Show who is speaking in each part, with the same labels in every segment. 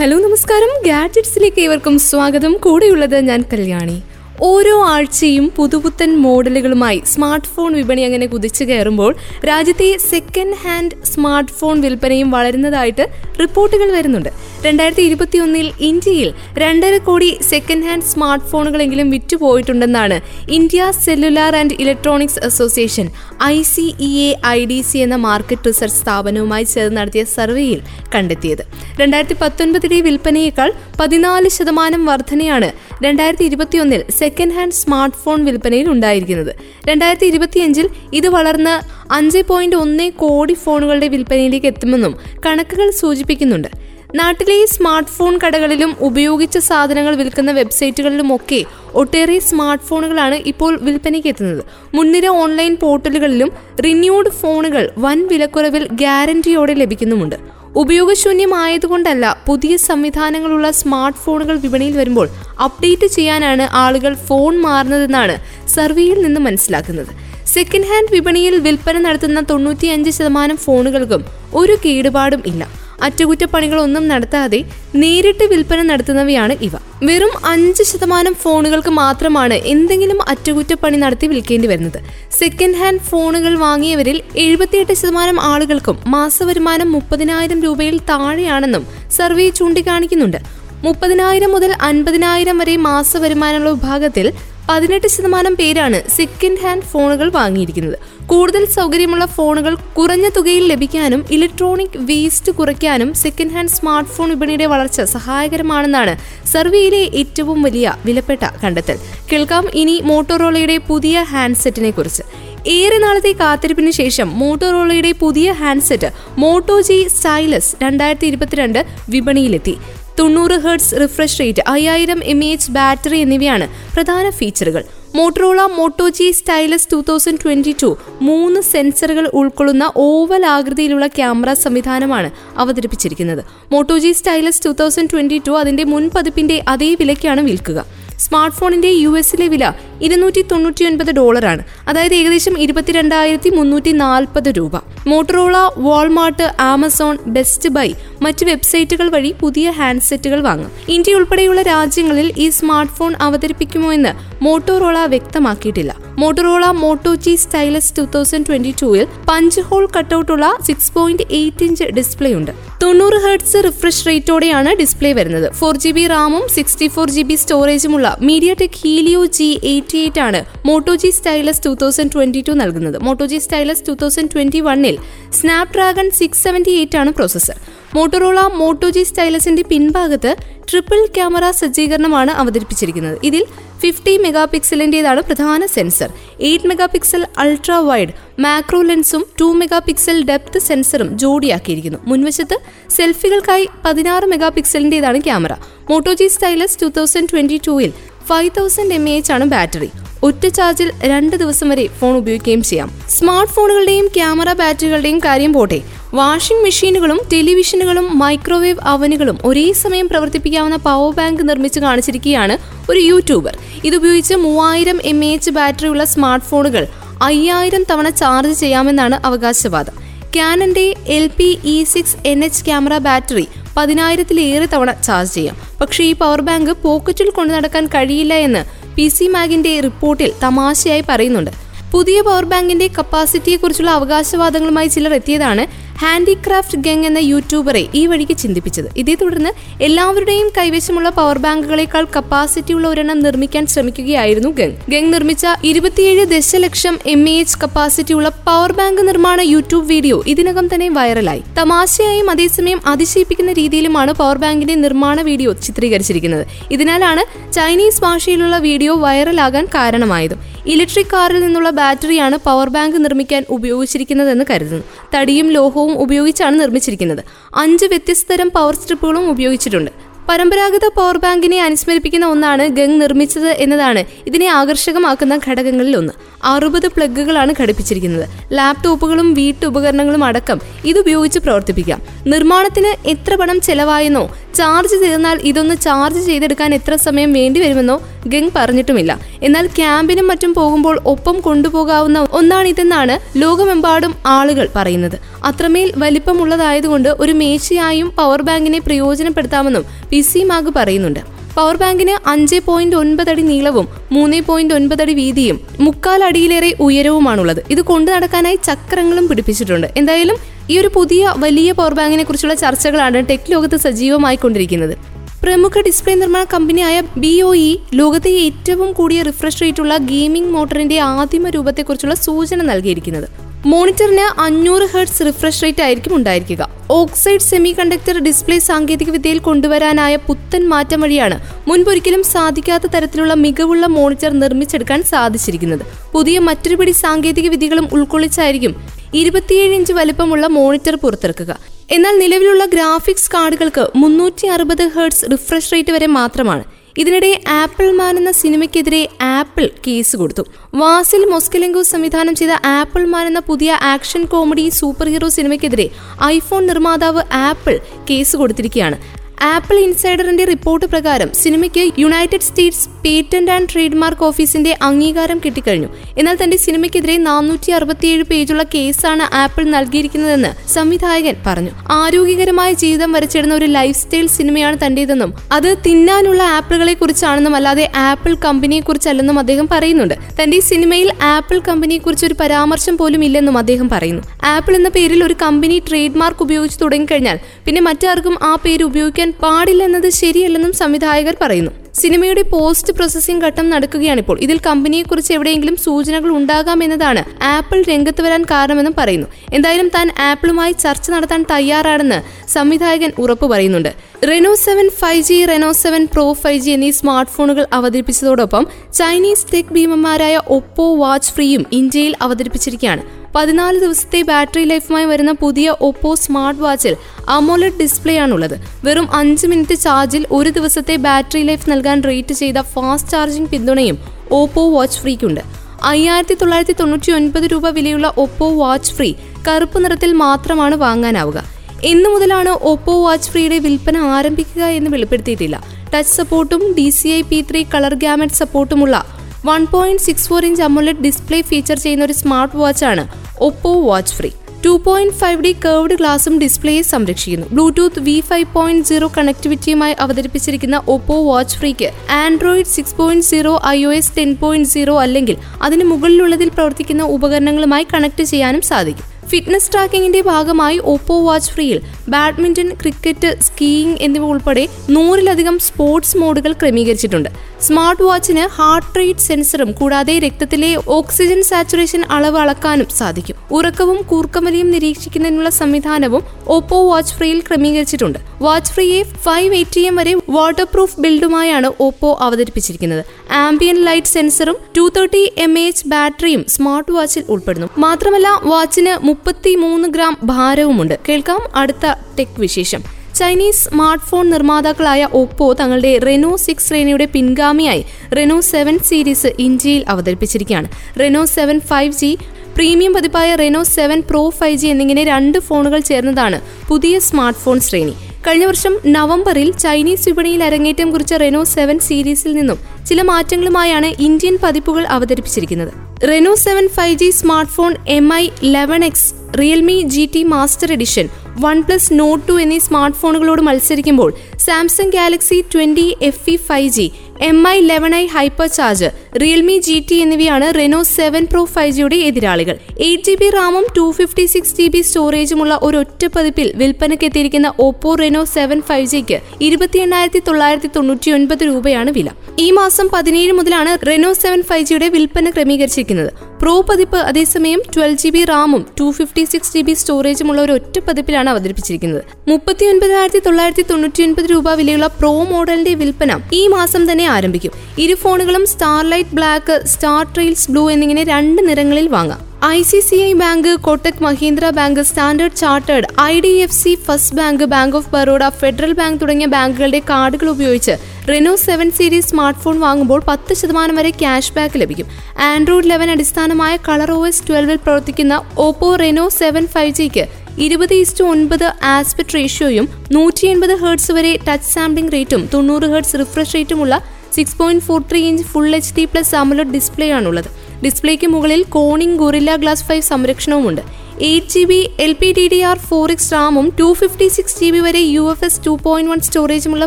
Speaker 1: Hello നമസ്കാരം. ഗാഡ്ജറ്റ്സിലേക്ക് ഏവർക്കും സ്വാഗതം. കൂടെയുള്ളത് ഞാൻ കല്യാണി. ഓരോ ആഴ്ചയും പുതുപുത്തൻ മോഡലുകളുമായി സ്മാർട്ട് ഫോൺ വിപണി അങ്ങനെ കുതിച്ചു കയറുമ്പോൾ രാജ്യത്തെ സെക്കൻഡ് ഹാൻഡ് സ്മാർട്ട് ഫോൺ വിൽപ്പനയും വളരുന്നതായിട്ട് റിപ്പോർട്ടുകൾ വരുന്നുണ്ട്. രണ്ടായിരത്തി ഇരുപത്തിയൊന്നിൽ ഇന്ത്യയിൽ രണ്ടര കോടി സെക്കൻഡ് ഹാൻഡ് സ്മാർട്ട് ഫോണുകളെങ്കിലും വിറ്റുപോയിട്ടുണ്ടെന്നാണ് India cellular and electronics association I C E A I D C എന്ന മാർക്കറ്റ് റിസർച്ച് സ്ഥാപനവുമായി ചേർന്ന് നടത്തിയ സർവേയിൽ കണ്ടെത്തിയത്. രണ്ടായിരത്തി പത്തൊൻപതിലെ വിൽപ്പനയേക്കാൾ പതിനാല് ശതമാനം വർധനയാണ് രണ്ടായിരത്തി ഇരുപത്തിയൊന്നിൽ ഹാൻഡ് സ്മാർട്ട് ഫോൺ വിൽപ്പനയിൽ ഉണ്ടായിരിക്കുന്നത്. രണ്ടായിരത്തി ഇരുപത്തിയഞ്ചിൽ ഇത് വളർന്ന് അഞ്ച് പോയിന്റ് ഒന്ന് കോടി ഫോണുകളുടെ വിൽപ്പനയിലേക്ക് എത്തുമെന്നും കണക്കുകൾ സൂചിപ്പിക്കുന്നുണ്ട്. നാട്ടിലെ സ്മാർട്ട് ഫോൺ കടകളിലും ഉപയോഗിച്ച സാധനങ്ങൾ വിൽക്കുന്ന വെബ്സൈറ്റുകളിലുമൊക്കെ ഒട്ടേറെ സ്മാർട്ട് ഫോണുകളാണ് ഇപ്പോൾ വിൽപ്പനയ്ക്ക് എത്തുന്നത്. മുൻനിര ഓൺലൈൻ പോർട്ടലുകളിലും റിന്യൂഡ് ഫോണുകൾ വൻ വിലക്കുറവിൽ ഗ്യാരണ്ടിയോടെ ലഭിക്കുന്നുമുണ്ട്. ഉപയോഗശൂന്യമായതുകൊണ്ടല്ല പുതിയ സംവിധാനങ്ങളുള്ള സ്മാർട്ട് ഫോണുകൾ വിപണിയിൽ വരുമ്പോൾ അപ്ഡേറ്റ് ചെയ്യാനാണ് ആളുകൾ ഫോൺ മാറുന്നതെന്നാണ് സർവേയിൽ നിന്ന് മനസ്സിലാക്കുന്നത്. സെക്കൻഡ് ഹാൻഡ് വിപണിയിൽ വിൽപ്പന നടത്തുന്ന തൊണ്ണൂറ്റിയഞ്ച് ശതമാനം ഫോണുകൾക്കും ഒരു കേടുപാടും ഇല്ല. അറ്റകുറ്റപ്പണികളൊന്നും നടത്താതെ നേരിട്ട് വിൽപ്പന നടത്തുന്നവയാണ് ഇവ. വെറും അഞ്ച് ശതമാനം ഫോണുകൾക്ക് മാത്രമാണ് എന്തെങ്കിലും അറ്റകുറ്റപ്പണി നടത്തി വിൽക്കേണ്ടി വരുന്നത്. സെക്കൻഡ് ഹാൻഡ് ഫോണുകൾ വാങ്ങിയവരിൽ എഴുപത്തിയെട്ട് ശതമാനം ആളുകൾക്കും മാസവരുമാനം മുപ്പതിനായിരം രൂപയിൽ താഴെയാണെന്നും സർവേ ചൂണ്ടിക്കാണിക്കുന്നുണ്ട്. മുപ്പതിനായിരം മുതൽ അൻപതിനായിരം വരെ മാസവരുമാനമുള്ള വിഭാഗത്തിൽ പതിനെട്ട് ശതമാനം പേരാണ് സെക്കൻഡ് ഹാൻഡ് ഫോണുകൾ വാങ്ങിയിരിക്കുന്നത്. കൂടുതൽ സൗകര്യമുള്ള ഫോണുകൾ കുറഞ്ഞ തുകയിൽ ലഭിക്കാനും ഇലക്ട്രോണിക് വേസ്റ്റ് കുറയ്ക്കാനും സെക്കൻഡ് ഹാൻഡ് സ്മാർട്ട് ഫോൺ വിപണിയുടെ വളർച്ച സഹായകരമാണെന്നാണ് സർവേയിലെ ഏറ്റവും വലിയ വിലപ്പെട്ട കണ്ടെത്തൽ. കേൾക്കാം ഇനി മോട്ടോറോളയുടെ പുതിയ ഹാൻഡ്സെറ്റിനെ കുറിച്ച്. ഏറെ നാളത്തെ കാത്തിരിപ്പിന് ശേഷം മോട്ടോറോളയുടെ പുതിയ ഹാൻഡ്സെറ്റ് മോട്ടോ ജി സ്റ്റൈലസ് രണ്ടായിരത്തി ഇരുപത്തിരണ്ട് വിപണിയിലെത്തി. തൊണ്ണൂറ് ഹെർട്സ് റിഫ്രഷ് റേറ്റ് അയ്യായിരം എം എച്ച് ബാറ്ററി എന്നിവയാണ് പ്രധാന ഫീച്ചറുകൾ. Motorola Moto G Stylus two thousand twenty two മൂന്ന് സെൻസറുകൾ ഉൾക്കൊള്ളുന്ന ഓവൽ ആകൃതിയിലുള്ള ക്യാമറ സംവിധാനമാണ് അവതരിപ്പിച്ചിരിക്കുന്നത്. Moto G Stylus two thousand twenty two അതിന്റെ മുൻ പതിപ്പിന്റെ അതേ വിലയ്ക്കാണ് വിൽക്കുക. സ്മാർട്ട് ഫോണിന്റെ യു എസിലെ വില ഇരുന്നൂറ്റി തൊണ്ണൂറ്റിയൊൻപത് ഡോളറാണ്. അതായത് ഏകദേശം ഇരുപത്തിരണ്ടായിരത്തി മുന്നൂറ്റി നാൽപ്പത് രൂപ. Motorola Walmart Amazon Best Buy മറ്റ് വെബ്സൈറ്റുകൾ വഴി പുതിയ ഹാൻഡ്സെറ്റുകൾ വാങ്ങാം. ഇന്ത്യ ഉൾപ്പെടെയുള്ള രാജ്യങ്ങളിൽ ഈ സ്മാർട്ട് ഫോൺ അവതരിപ്പിക്കുമോ എന്ന് Motorola വ്യക്തമാക്കിയിട്ടില്ല. Motorola Moto G Stylus two thousand twenty ടൂവിൽ punch hole കട്ടൗട്ടുള്ള six point eight inch display ഉണ്ട്. തൊണ്ണൂറ് ഹെർട്സ് റിഫ്രഷ് റേറ്റോടെയാണ് ഡിസ്പ്ലേ വരുന്നത്. ഫോർ ജി ബി റാമും sixty four G B സ്റ്റോറേജുമുള്ള MediaTek Helio G eighty eight ആണ് Moto G Stylus two thousand twenty two നൽകുന്നത്. Moto G Stylus two thousand twenty വണ്ണിൽ Snapdragon six seventy eight ആണ് processor Motorola Moto G സ്റ്റൈലസിന്റെ പിൻഭാഗത്ത് triple camera സജ്ജീകരണമാണ് അവതരിപ്പിച്ചിരിക്കുന്നത്. ഇതിൽ fifty mega പിക്സലിന്റെതാണ് പ്രധാന sensor. Eight mega pixel ultra wide macro ലെൻസും two mega pixel depth സെൻസറും ജോഡിയാക്കിയിരിക്കുന്നു. മുൻവശത്ത് സെൽഫികൾക്കായി പതിനാറ് mega പിക്സലിന്റെതാണ് camera Moto G Stylus two thousand ടൂവിൽ ഫൈവ് തൗസൻഡ് എം എച്ച് ആണ് ബാറ്ററി. ഒറ്റ ചാർജിൽ രണ്ട് ദിവസം വരെ ഫോൺ ഉപയോഗിക്കുകയും ചെയ്യാം. സ്മാർട്ട് ഫോണുകളുടെയും ക്യാമറ ബാറ്ററികളുടെയും കാര്യം പോട്ടെ. വാഷിംഗ് മെഷീനുകളും ടെലിവിഷനുകളും മൈക്രോവേവ് അവനുകളും ഒരേ സമയം പ്രവർത്തിപ്പിക്കാവുന്ന പവർ ബാങ്ക് നിർമ്മിച്ച് കാണിച്ചിരിക്കുകയാണ് ഒരു യൂട്യൂബർ. ഇതുപയോഗിച്ച് മൂവായിരം എം എച്ച് ബാറ്ററിയുള്ള സ്മാർട്ട് ഫോണുകൾ അയ്യായിരം തവണ ചാർജ് ചെയ്യാമെന്നാണ് അവകാശവാദം. ക്യാനന്റെ L P E six N H camera battery പതിനായിരത്തിലേറെ തവണ ചാർജ് ചെയ്യാം. പക്ഷേ ഈ പവർ ബാങ്ക് പോക്കറ്റിൽ കൊണ്ടു നടക്കാൻ കഴിയില്ല എന്ന് പി സി മാഗിന്റെ റിപ്പോർട്ടിൽ തമാശയായി പറയുന്നുണ്ട്. പുതിയ പവർ ബാങ്കിന്റെ കപ്പാസിറ്റിയെക്കുറിച്ചുള്ള അവകാശവാദങ്ങളുമായി ചിലർ എത്തിയതാണ് ഹാൻഡിക്രാഫ്റ്റ് ഗംഗ് എന്ന യൂട്യൂബറെ ഈ വഴിക്ക് ചിന്തിപ്പിച്ചത്. ഇതേ തുടർന്ന് എല്ലാവരുടെയും കൈവശമുള്ള പവർ ബാങ്കുകളേക്കാൾ കപ്പാസിറ്റിയുള്ള ഒരെണ്ണം നിർമ്മിക്കാൻ ശ്രമിക്കുകയായിരുന്നു ഗംഗ് ഗംഗ് നിർമ്മിച്ച ഇരുപത്തിയേഴ് ദശലക്ഷം എം എ എച്ച് കപ്പാസിറ്റിയുള്ള പവർ ബാങ്ക് നിർമ്മാണ യൂട്യൂബ് വീഡിയോ ഇതിനകം തന്നെ വൈറലായി തമാശയായും അതേസമയം അതിശയിപ്പിക്കുന്ന രീതിയിലുമാണ് പവർ ബാങ്കിന്റെ നിർമ്മാണ വീഡിയോ ചിത്രീകരിച്ചിരിക്കുന്നത്. ഇതിനാലാണ് ചൈനീസ് ഭാഷയിലുള്ള വീഡിയോ വൈറലാകാൻ കാരണമായതും. ഇലക്ട്രിക് കാറിൽ നിന്നുള്ള ബാറ്ററിയാണ് പവർ ബാങ്ക് നിർമ്മിക്കാൻ ഉപയോഗിച്ചിരിക്കുന്നതെന്ന് കരുതുന്നു. തടിയും ലോഹവും ഉപയോഗിച്ചാണ് നിർമ്മിച്ചിരിക്കുന്നത്. അഞ്ച് വ്യത്യസ്ത തരം പവർ സ്ട്രിപ്പുകളും ഉപയോഗിച്ചിട്ടുണ്ട്. പരമ്പരാഗത പവർ ബാങ്കിനെ അനുസ്മരിപ്പിക്കുന്ന ഒന്നാണ് ഗംഗ് നിർമ്മിച്ചത് എന്നതാണ്. ഇതിനെ ആകർഷകമാക്കുന്ന ഘടകങ്ങളിൽ ഒന്ന്. അറുപത് പ്ലഗുകളാണ് ഘടിപ്പിച്ചിരിക്കുന്നത്. ലാപ്ടോപ്പുകളും വീട്ടുപകരണങ്ങളും അടക്കം ഇതുപയോഗിച്ച് പ്രവർത്തിപ്പിക്കാം. നിർമ്മാണത്തിന് എത്ര പണം ചെലവായെന്നോ ചാർജ് തീർന്നാൽ ഇതൊന്ന് ചാർജ് ചെയ്തെടുക്കാൻ എത്ര സമയം വേണ്ടിവരുമെന്നോ ഗംഗ് പറഞ്ഞിട്ടുമില്ല. എന്നാൽ ക്യാമ്പിനും മറ്റും പോകുമ്പോൾ ഒപ്പം കൊണ്ടുപോകാവുന്ന ഒന്നാണിതെന്നാണ് ലോകമെമ്പാടും ആളുകൾ പറയുന്നത്. അത്രമേൽ വലിപ്പമുള്ളതായതുകൊണ്ട് ഒരു മേശയായും പവർ ബാങ്കിനെ പ്രയോജനപ്പെടുത്താമെന്നും പി. സി മാഗ് പറയുന്നുണ്ട്. പവർ ബാങ്കിന് അഞ്ച് പോയിന്റ് ഒൻപത് അടി നീളവും മൂന്ന് പോയിന്റ് ഒൻപത് അടി വീതിയും മുക്കാൽ അടിയിലേറെ ഉയരവുമാണുള്ളത്. ഇത് കൊണ്ടു നടക്കാനായി ചക്രങ്ങളും പിടിപ്പിച്ചിട്ടുണ്ട്. എന്തായാലും ഈ ഒരു പുതിയ വലിയ പവർ ബാങ്കിനെ കുറിച്ചുള്ള ചർച്ചകളാണ് ടെക് ലോകത്ത് സജീവമായിക്കൊണ്ടിരിക്കുന്നത്. പ്രമുഖ ഡിസ്പ്ലേ നിർമ്മാണ കമ്പനിയായ ബി ഒ ഇ ലോകത്തെ ഏറ്റവും കൂടിയ റിഫ്രഷ് റേറ്റുള്ള ഗെയിമിംഗ് മോട്ടറിന്റെ ആദിമ രൂപത്തെക്കുറിച്ചുള്ള സൂചന നൽകിയിരിക്കുന്നത്. മോണിറ്ററിന് അഞ്ഞൂറ് ഹെർട്സ് റിഫ്രഷ് റേറ്റ് ആയിരിക്കും ഉണ്ടായിരിക്കുക. ഓക്സൈഡ് സെമി കണ്ടക്ടർ ഡിസ്പ്ലേ സാങ്കേതിക വിദ്യയിൽ കൊണ്ടുവരാനായ പുത്തൻ മാറ്റം വഴിയാണ് മുൻപൊരിക്കലും സാധിക്കാത്ത തരത്തിലുള്ള മികവുള്ള മോണിറ്റർ നിർമ്മിച്ചെടുക്കാൻ സാധിച്ചിരിക്കുന്നത്. പുതിയ മറ്റൊരു പിടി സാങ്കേതിക വിദ്യകളും ഉൾക്കൊള്ളിച്ചായിരിക്കും ഇരുപത്തിയേഴ് ഇഞ്ച് വലിപ്പമുള്ള മോണിറ്റർ പുറത്തിറക്കുക. എന്നാൽ നിലവിലുള്ള ഗ്രാഫിക്സ് കാർഡുകൾക്ക് മുന്നൂറ്റി അറുപത് ഹേർട്സ് റിഫ്രഷ് റേറ്റ് വരെ മാത്രമാണ്. ഇതിനിടെ ആപ്പിൾ മാൻ എന്ന സിനിമയ്ക്കെതിരെ ആപ്പിൾ കേസ് കൊടുത്തു. വാസിൽ മൊസ്കലെങ്കോ സംവിധാനം ചെയ്ത ആപ്പിൾ മാൻ എന്ന പുതിയ ആക്ഷൻ കോമഡി സൂപ്പർ ഹീറോ സിനിമയ്ക്കെതിരെ ഐഫോൺ നിർമ്മാതാവ് ആപ്പിൾ കേസ് കൊടുത്തിരിക്കുകയാണ്. ആപ്പിൾ ഇൻസൈഡറിന്റെ റിപ്പോർട്ട് പ്രകാരം സിനിമയ്ക്ക് United States patent and trade mark ഓഫീസിന്റെ അംഗീകാരം കിട്ടിക്കഴിഞ്ഞു. എന്നാൽ തന്റെ സിനിമയ്ക്കെതിരെ നാനൂറ്റി അറുപത്തിയേഴ് പേജുള്ള കേസാണ് ആപ്പിൾ നൽകിയിരിക്കുന്നതെന്ന് സംവിധായകൻ പറഞ്ഞു. ആരോഗ്യകരമായ ജീവിതം വരച്ചിടുന്ന ഒരു ലൈഫ് സ്റ്റൈൽ സിനിമയാണ് തന്റേതെന്നും അത് തിന്നാനുള്ള ആപ്പിളുകളെ കുറിച്ചാണെന്നും അല്ലാതെ ആപ്പിൾ കമ്പനിയെ കുറിച്ചല്ലെന്നും അദ്ദേഹം പറയുന്നുണ്ട്. തന്റെ സിനിമയിൽ ആപ്പിൾ കമ്പനിയെ കുറിച്ച് ഒരു പരാമർശം പോലും ഇല്ലെന്നും അദ്ദേഹം പറയുന്നു. ആപ്പിൾ എന്ന പേരിൽ ഒരു കമ്പനി ട്രേഡ് മാർക്ക് ഉപയോഗിച്ച് തുടങ്ങിക്കഴിഞ്ഞാൽ പിന്നെ മറ്റാർക്കും ആ പേര് ഉപയോഗിക്കാൻ പാടില്ലെന്നത് ശരിയല്ലെന്നും സംവിധായകർ പറയുന്നു. സിനിമയുടെ പോസ്റ്റ് പ്രോസസ്സിംഗ് ഘട്ടം നടക്കുകയാണിപ്പോൾ. ഇതിൽ കമ്പനിയെക്കുറിച്ച് എവിടെയെങ്കിലും സൂചനകൾ ഉണ്ടാകാമെന്നതാണ് ആപ്പിൾ രംഗത്ത് വരാൻ കാരണമെന്നും പറയുന്നു. എന്തായാലും താൻ ആപ്പിളുമായി ചർച്ച നടത്താൻ തയ്യാറാണെന്ന് സംവിധായകൻ ഉറപ്പു പറയുന്നുണ്ട്. Reno seven five G Reno seven pro five G എന്നീ സ്മാർട്ട് ഫോണുകൾ അവതരിപ്പിച്ചതോടൊപ്പം ചൈനീസ് ടെക് ഭീമന്മാരായ ഒപ്പോ വാച്ച് ഫ്രീയും ഇന്ത്യയിൽ അവതരിപ്പിച്ചിരിക്കുകയാണ്. പതിനാല് ദിവസത്തെ ബാറ്ററി ലൈഫുമായി വരുന്ന പുതിയ ഒപ്പോ സ്മാർട്ട് വാച്ചിൽ അമോലഡ് ഡിസ്പ്ലേ ആണുള്ളത് വെറും അഞ്ച് മിനിറ്റ് ചാർജിൽ ഒരു ദിവസത്തെ ബാറ്ററി ലൈഫ് നൽകാൻ റേറ്റ് ചെയ്ത ഫാസ്റ്റ് ചാർജിംഗ് പിന്തുണയും ഓപ്പോ വാച്ച് ഫ്രീക്കുണ്ട്. അയ്യായിരത്തി തൊള്ളായിരത്തി തൊണ്ണൂറ്റി ഒൻപത് രൂപ വിലയുള്ള ഒപ്പോ വാച്ച് ഫ്രീ കറുപ്പ് നിറത്തിൽ മാത്രമാണ് വാങ്ങാനാവുക. എന്നു മുതലാണ് ഒപ്പോ വാച്ച് ഫ്രീയുടെ വിൽപ്പന ആരംഭിക്കുക എന്ന് വെളിപ്പെടുത്തിയിട്ടില്ല. ടച്ച് സപ്പോർട്ടും D C I P three colour gamut സപ്പോർട്ടുമുള്ള one point six four inch AMOLED display feature ചെയ്യുന്ന ഒരു smart വാച്ചാണ് Oppo watch free two point five D curved ഗ്ലാസും ഡിസ്പ്ലേയെ സംരക്ഷിക്കുന്നു. Bluetooth V five point zero കണക്ടിവിറ്റിയുമായി അവതരിപ്പിച്ചിരിക്കുന്ന Oppo watch freak Android six point zero I O S ten point zero അല്ലെങ്കിൽ അതിന് മുകളിലുള്ളതിൽ പ്രവർത്തിക്കുന്ന ഉപകരണങ്ങളുമായി കണക്ട് ചെയ്യാനും സാധിക്കും. ഫിറ്റ്നസ് ട്രാക്കിങ്ങിന്റെ ഭാഗമായി ഓപ്പോ വാച്ച് ഫ്രീയിൽ ബാഡ്മിന്റൺ ക്രിക്കറ്റ് സ്കീയിങ് എന്നിവ ഉൾപ്പെടെ നൂറിലധികം സ്പോർട്സ് മോഡുകൾ ക്രമീകരിച്ചിട്ടുണ്ട്. സ്മാർട്ട് വാച്ചിന് ഹാർട്ട് റേറ്റ് സെൻസറും കൂടാതെ രക്തത്തിലെ ഓക്സിജൻ സാച്ചുറേഷൻ അളവ് അളക്കാനും സാധിക്കും. ഉറക്കവും കൂർക്കമലയും നിരീക്ഷിക്കുന്നതിനുള്ള സംവിധാനവും ഓപ്പോ വാച്ച് ഫ്രീയിൽ ക്രമീകരിച്ചിട്ടുണ്ട്. വാച്ച് ഫ്രീയെ ഫൈവ് എയ്റ്റി എം വരെ വാട്ടർ പ്രൂഫ് ബിൽഡുമായാണ് ഓപ്പോ അവതരിപ്പിച്ചിരിക്കുന്നത്. ആംബിയൻ ലൈറ്റ് സെൻസറും ടു തേർട്ടി എം എച്ച് ബാറ്ററിയും സ്മാർട്ട് വാച്ചിൽ ഉൾപ്പെടുന്നു. മാത്രമല്ല വാച്ചിന് മുപ്പത്തി മൂന്ന് ഗ്രാം ഭാരവുമുണ്ട്. കേൾക്കാം അടുത്ത ടെക് വിശേഷം. ചൈനീസ് സ്മാർട്ട് ഫോൺ നിർമ്മാതാക്കളായ ഒപ്പോ തങ്ങളുടെ റെനോ സിക്സ് ശ്രേണിയുടെ പിൻഗാമിയായി റെനോ സെവൻ സീരീസ് ഇന്ത്യയിൽ അവതരിപ്പിച്ചിരിക്കുകയാണ്. Reno seven five G premium പതിപ്പായ Reno seven Pro five G എന്നിങ്ങനെ രണ്ട് ഫോണുകൾ ചേർന്നതാണ് പുതിയ സ്മാർട്ട് ഫോൺ ശ്രേണി. കഴിഞ്ഞ വർഷം നവംബറിൽ ചൈനീസ് വിപണിയിൽ അരങ്ങേറ്റം കുറിച്ച റെനോ സെവൻ സീരീസിൽ നിന്നും ചില മാറ്റങ്ങളുമായാണ് ഇന്ത്യൻ പതിപ്പുകൾ അവതരിപ്പിച്ചിരിക്കുന്നത്. Reno seven five G smart phone M I eleven X Realme G T master edition OnePlus Note two എന്നീ സ്മാർട്ട് ഫോണുകളോട് മത്സരിക്കുമ്പോൾ Samsung Galaxy twenty F E five G M I eleven I hyper charge Realme G T എന്നിവയാണ് Reno seven pro five ജിയുടെ എതിരാളികൾ. Eight G B റാമും two fifty six G B സ്റ്റോറേജുമുള്ള ഒരു ഒറ്റ പതിപ്പിൽ വിൽപ്പനക്കെത്തിയിരിക്കുന്ന ഓപ്പോ റെനോ സെവൻ ഫൈവ് ജിക്ക് ഇരുപത്തി എണ്ണായിരത്തി തൊള്ളായിരത്തി തൊണ്ണൂറ്റി ഒൻപത് രൂപയാണ് വില. ഈ മാസം പതിനേഴ് മുതലാണ് റെനോ സെവൻ ഫൈവ് ജിയുടെ വിൽപ്പന ക്രമീകരിച്ചിരിക്കുന്നത്. പ്രോ പതിപ്പ് അതേസമയം ട്വൽവ് ജി ബി റാമും two fifty six G B സ്റ്റോറേജുമുള്ള ഒരു ഒറ്റ പതിപ്പിലാണ് അവതരിപ്പിച്ചിരിക്കുന്നത്. മുപ്പത്തി ഒൻപതിനായിരത്തി തൊള്ളായിരത്തി തൊണ്ണൂറ്റി ഒൻപത് രൂപ വിലയുള്ള പ്രോ മോഡലിന്റെ വിൽപ്പന ഈ മാസം തന്നെ ആരംഭിക്കും. ഇരു ഫോണുകളും starlight black star trails blue എന്നിങ്ങനെ രണ്ട് നിറങ്ങളിൽ വാങ്ങാം. I C C I bank Kotak Mahindra bank Standard Chartered I D F C first bank bank of Baroda federal bank തുടങ്ങിയ ബാങ്കുകളുടെ കാർഡുകൾ ഉപയോഗിച്ച് Reno seven series smart phone വാങ്ങുമ്പോൾ പത്ത് ശതമാനം വരെ ക്യാഷ് ബാക്ക് ലഭിക്കും. ആൻഡ്രോയിഡ് ലെവൻ അടിസ്ഥാനമായ കളർ ഒ എസ് ട്വൽവിൽ പ്രവർത്തിക്കുന്ന ഓപ്പോ റെനോ സെവൻ ഫൈവ് ജിക്ക് ഇരുപത് ഈസ്റ്റു ഒൻപത് ആസ്പെക്ട് റേഷ്യോയും നൂറ്റി എൺപത് ഹേർട്സ് വരെ ടച്ച് സാമ്പിളിംഗ് റേറ്റും തൊണ്ണൂറ് hertz refresh റേറ്റുമുള്ള six point four three inch full H D plus AMOLED display ആണുള്ളത്. ഡിസ്പ്ലേക്ക് മുകളിൽ Corning Gorilla glass five സംരക്ഷണവുമുണ്ട്. Eight G B L P D D R four X റാമും two fifty six G B വരെ U F S two point one സ്റ്റോറേജുമുള്ള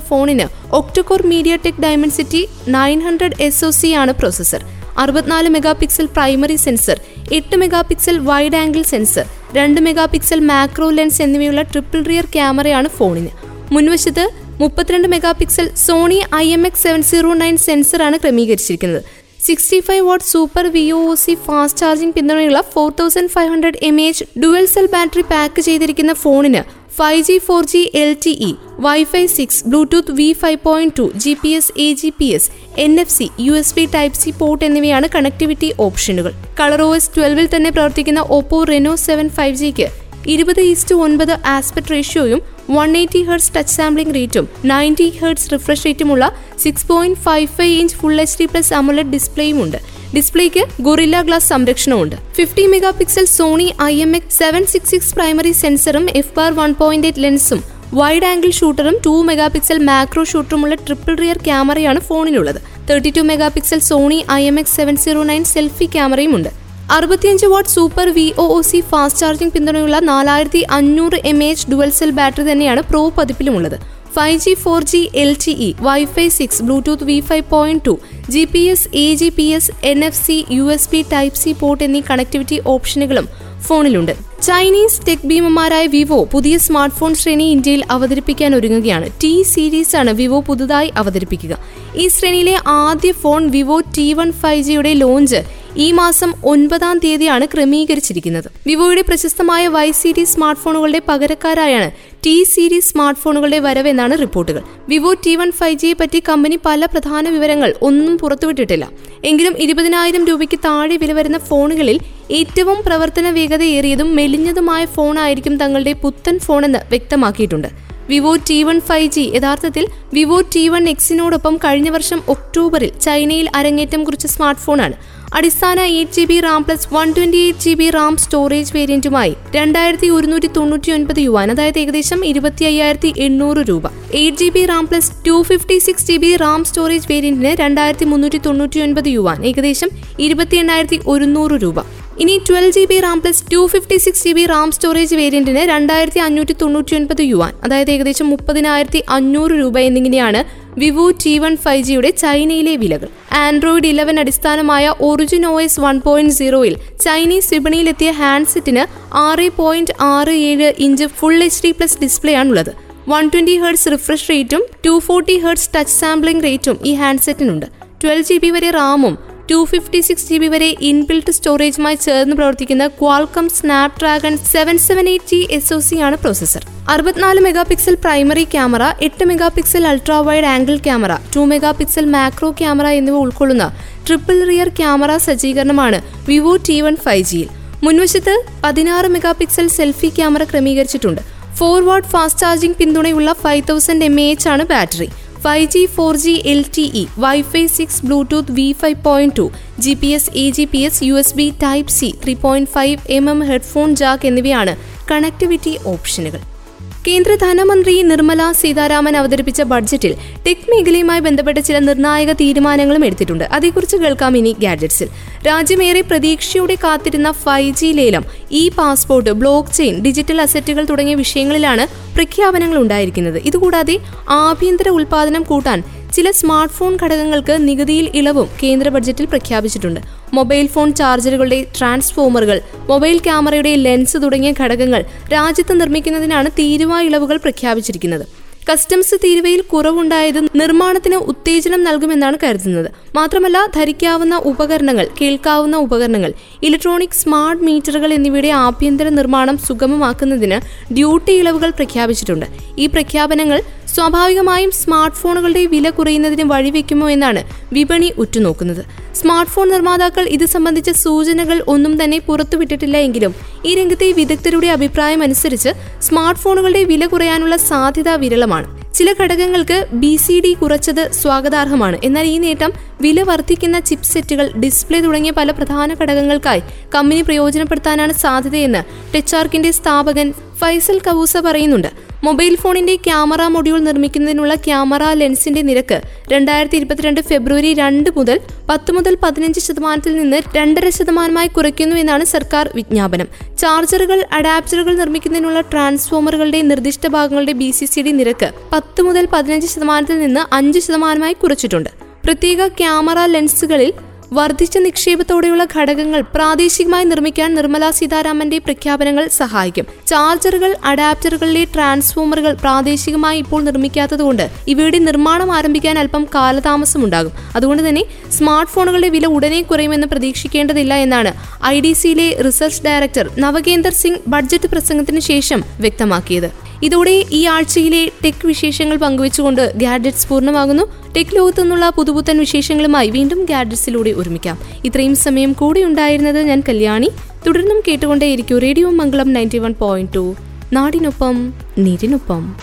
Speaker 1: ഫോണിന് octa core MediaTek Dimensity nine hundred S O C ആണ് processor അറുപത്തിനാല് mega pixel primary sensor എട്ട് mega pixel wide angle sensor രണ്ട് mega pixel macro lens എന്നിവയുള്ള triple rear ക്യാമറയാണ് ഫോണിന്. മുൻവശത്ത് മുപ്പത്തിരണ്ട് mega pixel Sony I M X seven zero nine സെൻസറാണ് ക്രമീകരിച്ചിരിക്കുന്നത്. Sixty five watt super V O C fast charging പിന്തുണയുള്ള four thousand five hundred M H dual cell battery pack ചെയ്തിരിക്കുന്ന ഫോണിന് five G four G L T E wifi six Bluetooth V five point two G P S A G P S N F C U S B type C port എന്നിവയാണ് connectivity ഓപ്ഷനുകൾ colour O S ട്വൽവിൽ തന്നെ പ്രവർത്തിക്കുന്ന Oppo Reno seven five ജിക്ക് ഇരുപത് east ഒൻപത് aspect റേഷ്യോയും one eighty hertz touch sampling റേറ്റും ninety hertz refresh റേറ്റുമുള്ള six point five five inch full H D plus AMOLED ഡിസ്പ്ലേയും ഉണ്ട്. ഡിസ്പ്ലേക്ക് Gorilla glass സംരക്ഷണമുണ്ട് fifty mega pixel Sony I M X seven six six primary സെൻസറും F bar one point eight ലെൻസും wide angle ഷൂട്ടറും two mega pixel macro ഷൂട്ടറുമുള്ള triple rear ക്യാമറയാണ് ഫോണിലുള്ളത് thirty two mega pixel Sony I M X seven zero nine selfie ക്യാമറയും ഉണ്ട്. അറുപത്തിയഞ്ച് watt super V O O C fast charging പിന്തുണയുള്ള നാലായിരത്തി അഞ്ഞൂറ് M H dual cell battery തന്നെയാണ് pro പതിപ്പിലുമുള്ളത്. Five G four G L T E wifi six Bluetooth V five point two G P S A G P S N F C U S B type C port എന്നീ connectivity ഓപ്ഷനുകളും ഫോണിലുണ്ട്. Chinese tech ഭീമന്മാരായ Vivo പുതിയ smart phone ശ്രേണി ഇന്ത്യയിൽ അവതരിപ്പിക്കാൻ ഒരുങ്ങുകയാണ്. T series ആണ് വിവോ പുതുതായി അവതരിപ്പിക്കുക. ഈ ശ്രേണിയിലെ ആദ്യ phone Vivo T one five ജിയുടെ ലോഞ്ച് ഈ മാസം ഒൻപതാം തീയതിയാണ് ക്രമീകരിച്ചിരിക്കുന്നത്. വിവോയുടെ പ്രശസ്തമായ വൈ സീരീസ് സ്മാർട്ട് ഫോണുകളുടെ പകരക്കാരായാണ് ടി സീരീസ് സ്മാർട്ട് ഫോണുകളുടെ വരവെന്നാണ് റിപ്പോർട്ടുകൾ. വിവോ ടി വൺ ഫൈവ് ജിയെ പറ്റി കമ്പനി പല പ്രധാന വിവരങ്ങൾ ഒന്നും പുറത്തുവിട്ടിട്ടില്ല. എങ്കിലും ഇരുപതിനായിരം രൂപയ്ക്ക് താഴെ വില വരുന്ന ഫോണുകളിൽ ഏറ്റവും പ്രവർത്തന വേഗതയേറിയതും മെലിഞ്ഞതുമായ ഫോണായിരിക്കും തങ്ങളുടെ പുത്തൻ ഫോണെന്ന് വ്യക്തമാക്കിയിട്ടുണ്ട്. Vivo T one five G യഥാർത്ഥത്തിൽ വിവോ ടി വൺ എക്സിനോടൊപ്പം കഴിഞ്ഞ വർഷം ഒക്ടോബറിൽ ചൈനയിൽ അരങ്ങേറ്റം കുറിച്ച സ്മാർട്ട് ഫോണാണ് അടിസ്ഥാന eight G B RAM plus one twenty eight G B RAM storage വേരിയന്റുമായി രണ്ടായിരത്തി ഒരുന്നൂറ്റി തൊണ്ണൂറ്റി ഒൻപത് യുവാൻ അതായത് ഏകദേശം ഇരുപത്തി അയ്യായിരത്തി എണ്ണൂറ് രൂപ. Eight G B RAM plus two fifty six G B RAM storage വേരിയന്റിന് രണ്ടായിരത്തി മുന്നൂറ്റി തൊണ്ണൂറ്റി ഒൻപത് യുവാൻ ഏകദേശം ഇരുപത്തി എണ്ണായിരത്തി ഒരുന്നൂറ് രൂപ. ഇനി twelve G B RAM plus two fifty six G B RAM storage വേരിയന്റിന് രണ്ടായിരത്തി അഞ്ഞൂറ്റി തൊണ്ണൂറ്റി ഒൻപത് യുവാൻ അതായത് ഏകദേശം മുപ്പതിനായിരത്തി അഞ്ഞൂറ് രൂപ എന്നിങ്ങനെയാണ് വിവോ ടി വൺ ഫൈവ് ജിയുടെ ചൈനയിലെ വിലകൾ. ആൻഡ്രോയിഡ് ഇലവൻ അടിസ്ഥാനമായ Origin O S one point സീറോയിൽ ചൈനീസ് വിപണിയിലെത്തിയ ഹാൻഡ്സെറ്റിന് ആറ് പോയിന്റ് ആറ് ഏഴ് inch full H D plus display ആണുള്ളത്. വൺ ട്വന്റി ഹേർട്സ് റിഫ്രഷ് റേറ്റും two forty hertz touch sampling റേറ്റും ഈ ഹാൻഡ്സെറ്റിനുണ്ട്. ട്വൽവ് ജി ബി വരെ റാമും two fifty six G B വരെ ഇൻബിൽട്ട് സ്റ്റോറേജുമായി ചേർന്ന് പ്രവർത്തിക്കുന്ന Qualcomm Snapdragon seven seven eight G S O C ആണ് പ്രോസസർ അറുപത്തിനാല് മെഗാ പിക്സൽ പ്രൈമറി ക്യാമറ എട്ട് mega pixel ultra wide angle camera two mega pixel macro camera എന്നിവ ഉൾക്കൊള്ളുന്ന triple rear camera സജ്ജീകരണമാണ് വിവോ ടി വൺ ഫൈവ് ജിയിൽ മുൻവശത്ത് പതിനാറ് mega pixel selfie camera ക്രമീകരിച്ചിട്ടുണ്ട്. ഫോർവേഡ് ഫാസ്റ്റ് ചാർജിംഗ് പിന്തുണയുള്ള five thousand M A H ആണ് battery five G four G L T E wifi six Bluetooth V five point two G P S A G P S U S B type C three point five M M headphone jack എന്നിവയാണ് connectivity ഓപ്ഷനുകൾ കേന്ദ്ര ധനമന്ത്രി നിർമ്മല സീതാരാമൻ അവതരിപ്പിച്ച ബഡ്ജറ്റിൽ tech മേഖലയുമായി ബന്ധപ്പെട്ട ചില നിർണായക തീരുമാനങ്ങളും എടുത്തിട്ടുണ്ട്. അതേക്കുറിച്ച് കേൾക്കാം ഇനി ഗാഡ്ജറ്റ്സിൽ. രാജ്യമേറെ പ്രതീക്ഷയോടെ കാത്തിരുന്ന ഫൈവ് ജി ലേലം E passport blockchain digital അസറ്റുകൾ തുടങ്ങിയ വിഷയങ്ങളിലാണ് പ്രഖ്യാപനങ്ങൾ ഉണ്ടായിരിക്കുന്നത്. ഇതുകൂടാതെ ആഭ്യന്തര ഉൽപാദനം കൂട്ടാൻ ചില സ്മാർട്ട് ഫോൺ ഘടകങ്ങൾക്ക് നികുതിയിൽ ഇളവും കേന്ദ്ര ബഡ്ജറ്റിൽ പ്രഖ്യാപിച്ചിട്ടുണ്ട്. മൊബൈൽ ഫോൺ ചാർജറുകളുടെ ട്രാൻസ്ഫോമറുകൾ മൊബൈൽ ക്യാമറയുടെ ലെൻസ് തുടങ്ങിയ ഘടകങ്ങൾ രാജ്യത്ത് നിർമ്മിക്കുന്നതിനാണ് തീരുവ ഇളവുകൾ പ്രഖ്യാപിച്ചിരിക്കുന്നത്. കസ്റ്റംസ് തീരുവയിൽ കുറവുണ്ടായത് നിർമ്മാണത്തിന് ഉത്തേജനം നൽകുമെന്നാണ് കരുതുന്നത്. മാത്രമല്ല ധരിക്കാവുന്ന ഉപകരണങ്ങൾ കേൾക്കാവുന്ന ഉപകരണങ്ങൾ ഇലക്ട്രോണിക് സ്മാർട്ട് മീറ്ററുകൾ എന്നിവയുടെ ആഭ്യന്തര നിർമ്മാണം സുഗമമാക്കുന്നതിന് ഡ്യൂട്ടി ഇളവുകൾ പ്രഖ്യാപിച്ചിട്ടുണ്ട്. ഈ പ്രഖ്യാപനങ്ങൾ സ്വാഭാവികമായും സ്മാർട്ട് ഫോണുകളുടെ വില കുറയുന്നതിന് വഴിവെക്കുമോ എന്നാണ് വിപണി ഉറ്റുനോക്കുന്നത്. സ്മാർട്ട് ഫോൺ നിർമ്മാതാക്കൾ ഇത് സംബന്ധിച്ച സൂചനകൾ ഒന്നും തന്നെ പുറത്തുവിട്ടിട്ടില്ല എങ്കിലും ഈ രംഗത്തെ വിദഗ്ധരുടെ അഭിപ്രായം അനുസരിച്ച് സ്മാർട്ട് ഫോണുകളുടെ വില കുറയാനുള്ള സാധ്യത വിരളമാണ്. ചില ഘടകങ്ങൾക്ക് ബി സി ഡി കുറച്ചത് സ്വാഗതാർഹമാണ്. എന്നാൽ ഈ നേട്ടം വില വർദ്ധിക്കുന്ന ചിപ്പ് സെറ്റുകൾ ഡിസ്പ്ലേ തുടങ്ങിയ പല പ്രധാന ഘടകങ്ങൾക്കായി കമ്പനി പ്രയോജനപ്പെടുത്താനാണ് സാധ്യതയെന്ന് ടെച്ചാർക്കിന്റെ സ്ഥാപകൻ ഫൈസൽ കവൂസ പറയുന്നുണ്ട്. മൊബൈൽ ഫോണിന്റെ ക്യാമറ മൊഡ്യൂൾ നിർമ്മിക്കുന്നതിനുള്ള ക്യാമറ ലെൻസിന്റെ നിരക്ക് രണ്ടായിരത്തി ഇരുപത്തിരണ്ട് ഫെബ്രുവരി രണ്ട് മുതൽ പത്ത് മുതൽ പതിനഞ്ച് ശതമാനത്തിൽ നിന്ന് രണ്ടര ശതമാനമായി കുറയ്ക്കുന്നു എന്നാണ് സർക്കാർ വിജ്ഞാപനം. ചാർജറുകൾ അഡാപ്റ്ററുകൾ നിർമ്മിക്കുന്നതിനുള്ള ട്രാൻസ്ഫോമറുകളുടെ നിർദ്ദിഷ്ട ഭാഗങ്ങളുടെ ബി നിരക്ക് പത്ത് മുതൽ പതിനഞ്ച് ശതമാനത്തിൽ നിന്ന് അഞ്ച് ശതമാനമായി കുറച്ചിട്ടുണ്ട്. പ്രത്യേക ക്യാമറ ലെൻസുകളിൽ വർദ്ധിച്ച നിക്ഷേപത്തോടെയുള്ള ഘടകങ്ങൾ പ്രാദേശികമായി നിർമ്മിക്കാൻ നിർമ്മലാ സീതാരാമന്റെ പ്രഖ്യാപനങ്ങൾ സഹായിക്കും. ചാർജറുകൾ അഡാപ്റ്ററുകളിലെ ട്രാൻസ്ഫോമറുകൾ പ്രാദേശികമായി ഇപ്പോൾ നിർമ്മിക്കാത്തതുകൊണ്ട് ഇവയുടെ നിർമ്മാണം ആരംഭിക്കാൻ അല്പം കാലതാമസമുണ്ടാകും അതുകൊണ്ട് തന്നെ സ്മാർട്ട് ഫോണുകളുടെ വില ഉടനെ കുറയുമെന്ന് പ്രതീക്ഷിക്കേണ്ടതില്ല എന്നാണ് ഐ ഡി സിയിലെ research director Navkender Singh budget പ്രസംഗത്തിന് ശേഷം വ്യക്തമാക്കിയത്. ഇതോടെ ഈ ആഴ്ചയിലെ ടെക് വിശേഷങ്ങൾ പങ്കുവെച്ചുകൊണ്ട് ഗാഡ്ജറ്റ്സ് പൂർണമാകുന്നു. ടെക് ലോകത്തു നിന്നുള്ള പുതുപുത്തൻ വിശേഷങ്ങളുമായി വീണ്ടും ഗാഡ്ജറ്റ്സിലൂടെ ഒരുമിക്കാം. ഇത്രയും സമയം കൂടെ ഉണ്ടായിരുന്നത് ഞാൻ കല്യാണി. തുടർന്നും കേട്ടുകൊണ്ടേയിരിക്കും radio Mangalam ninety one point two. നാടിനൊപ്പം നീരിനൊപ്പം.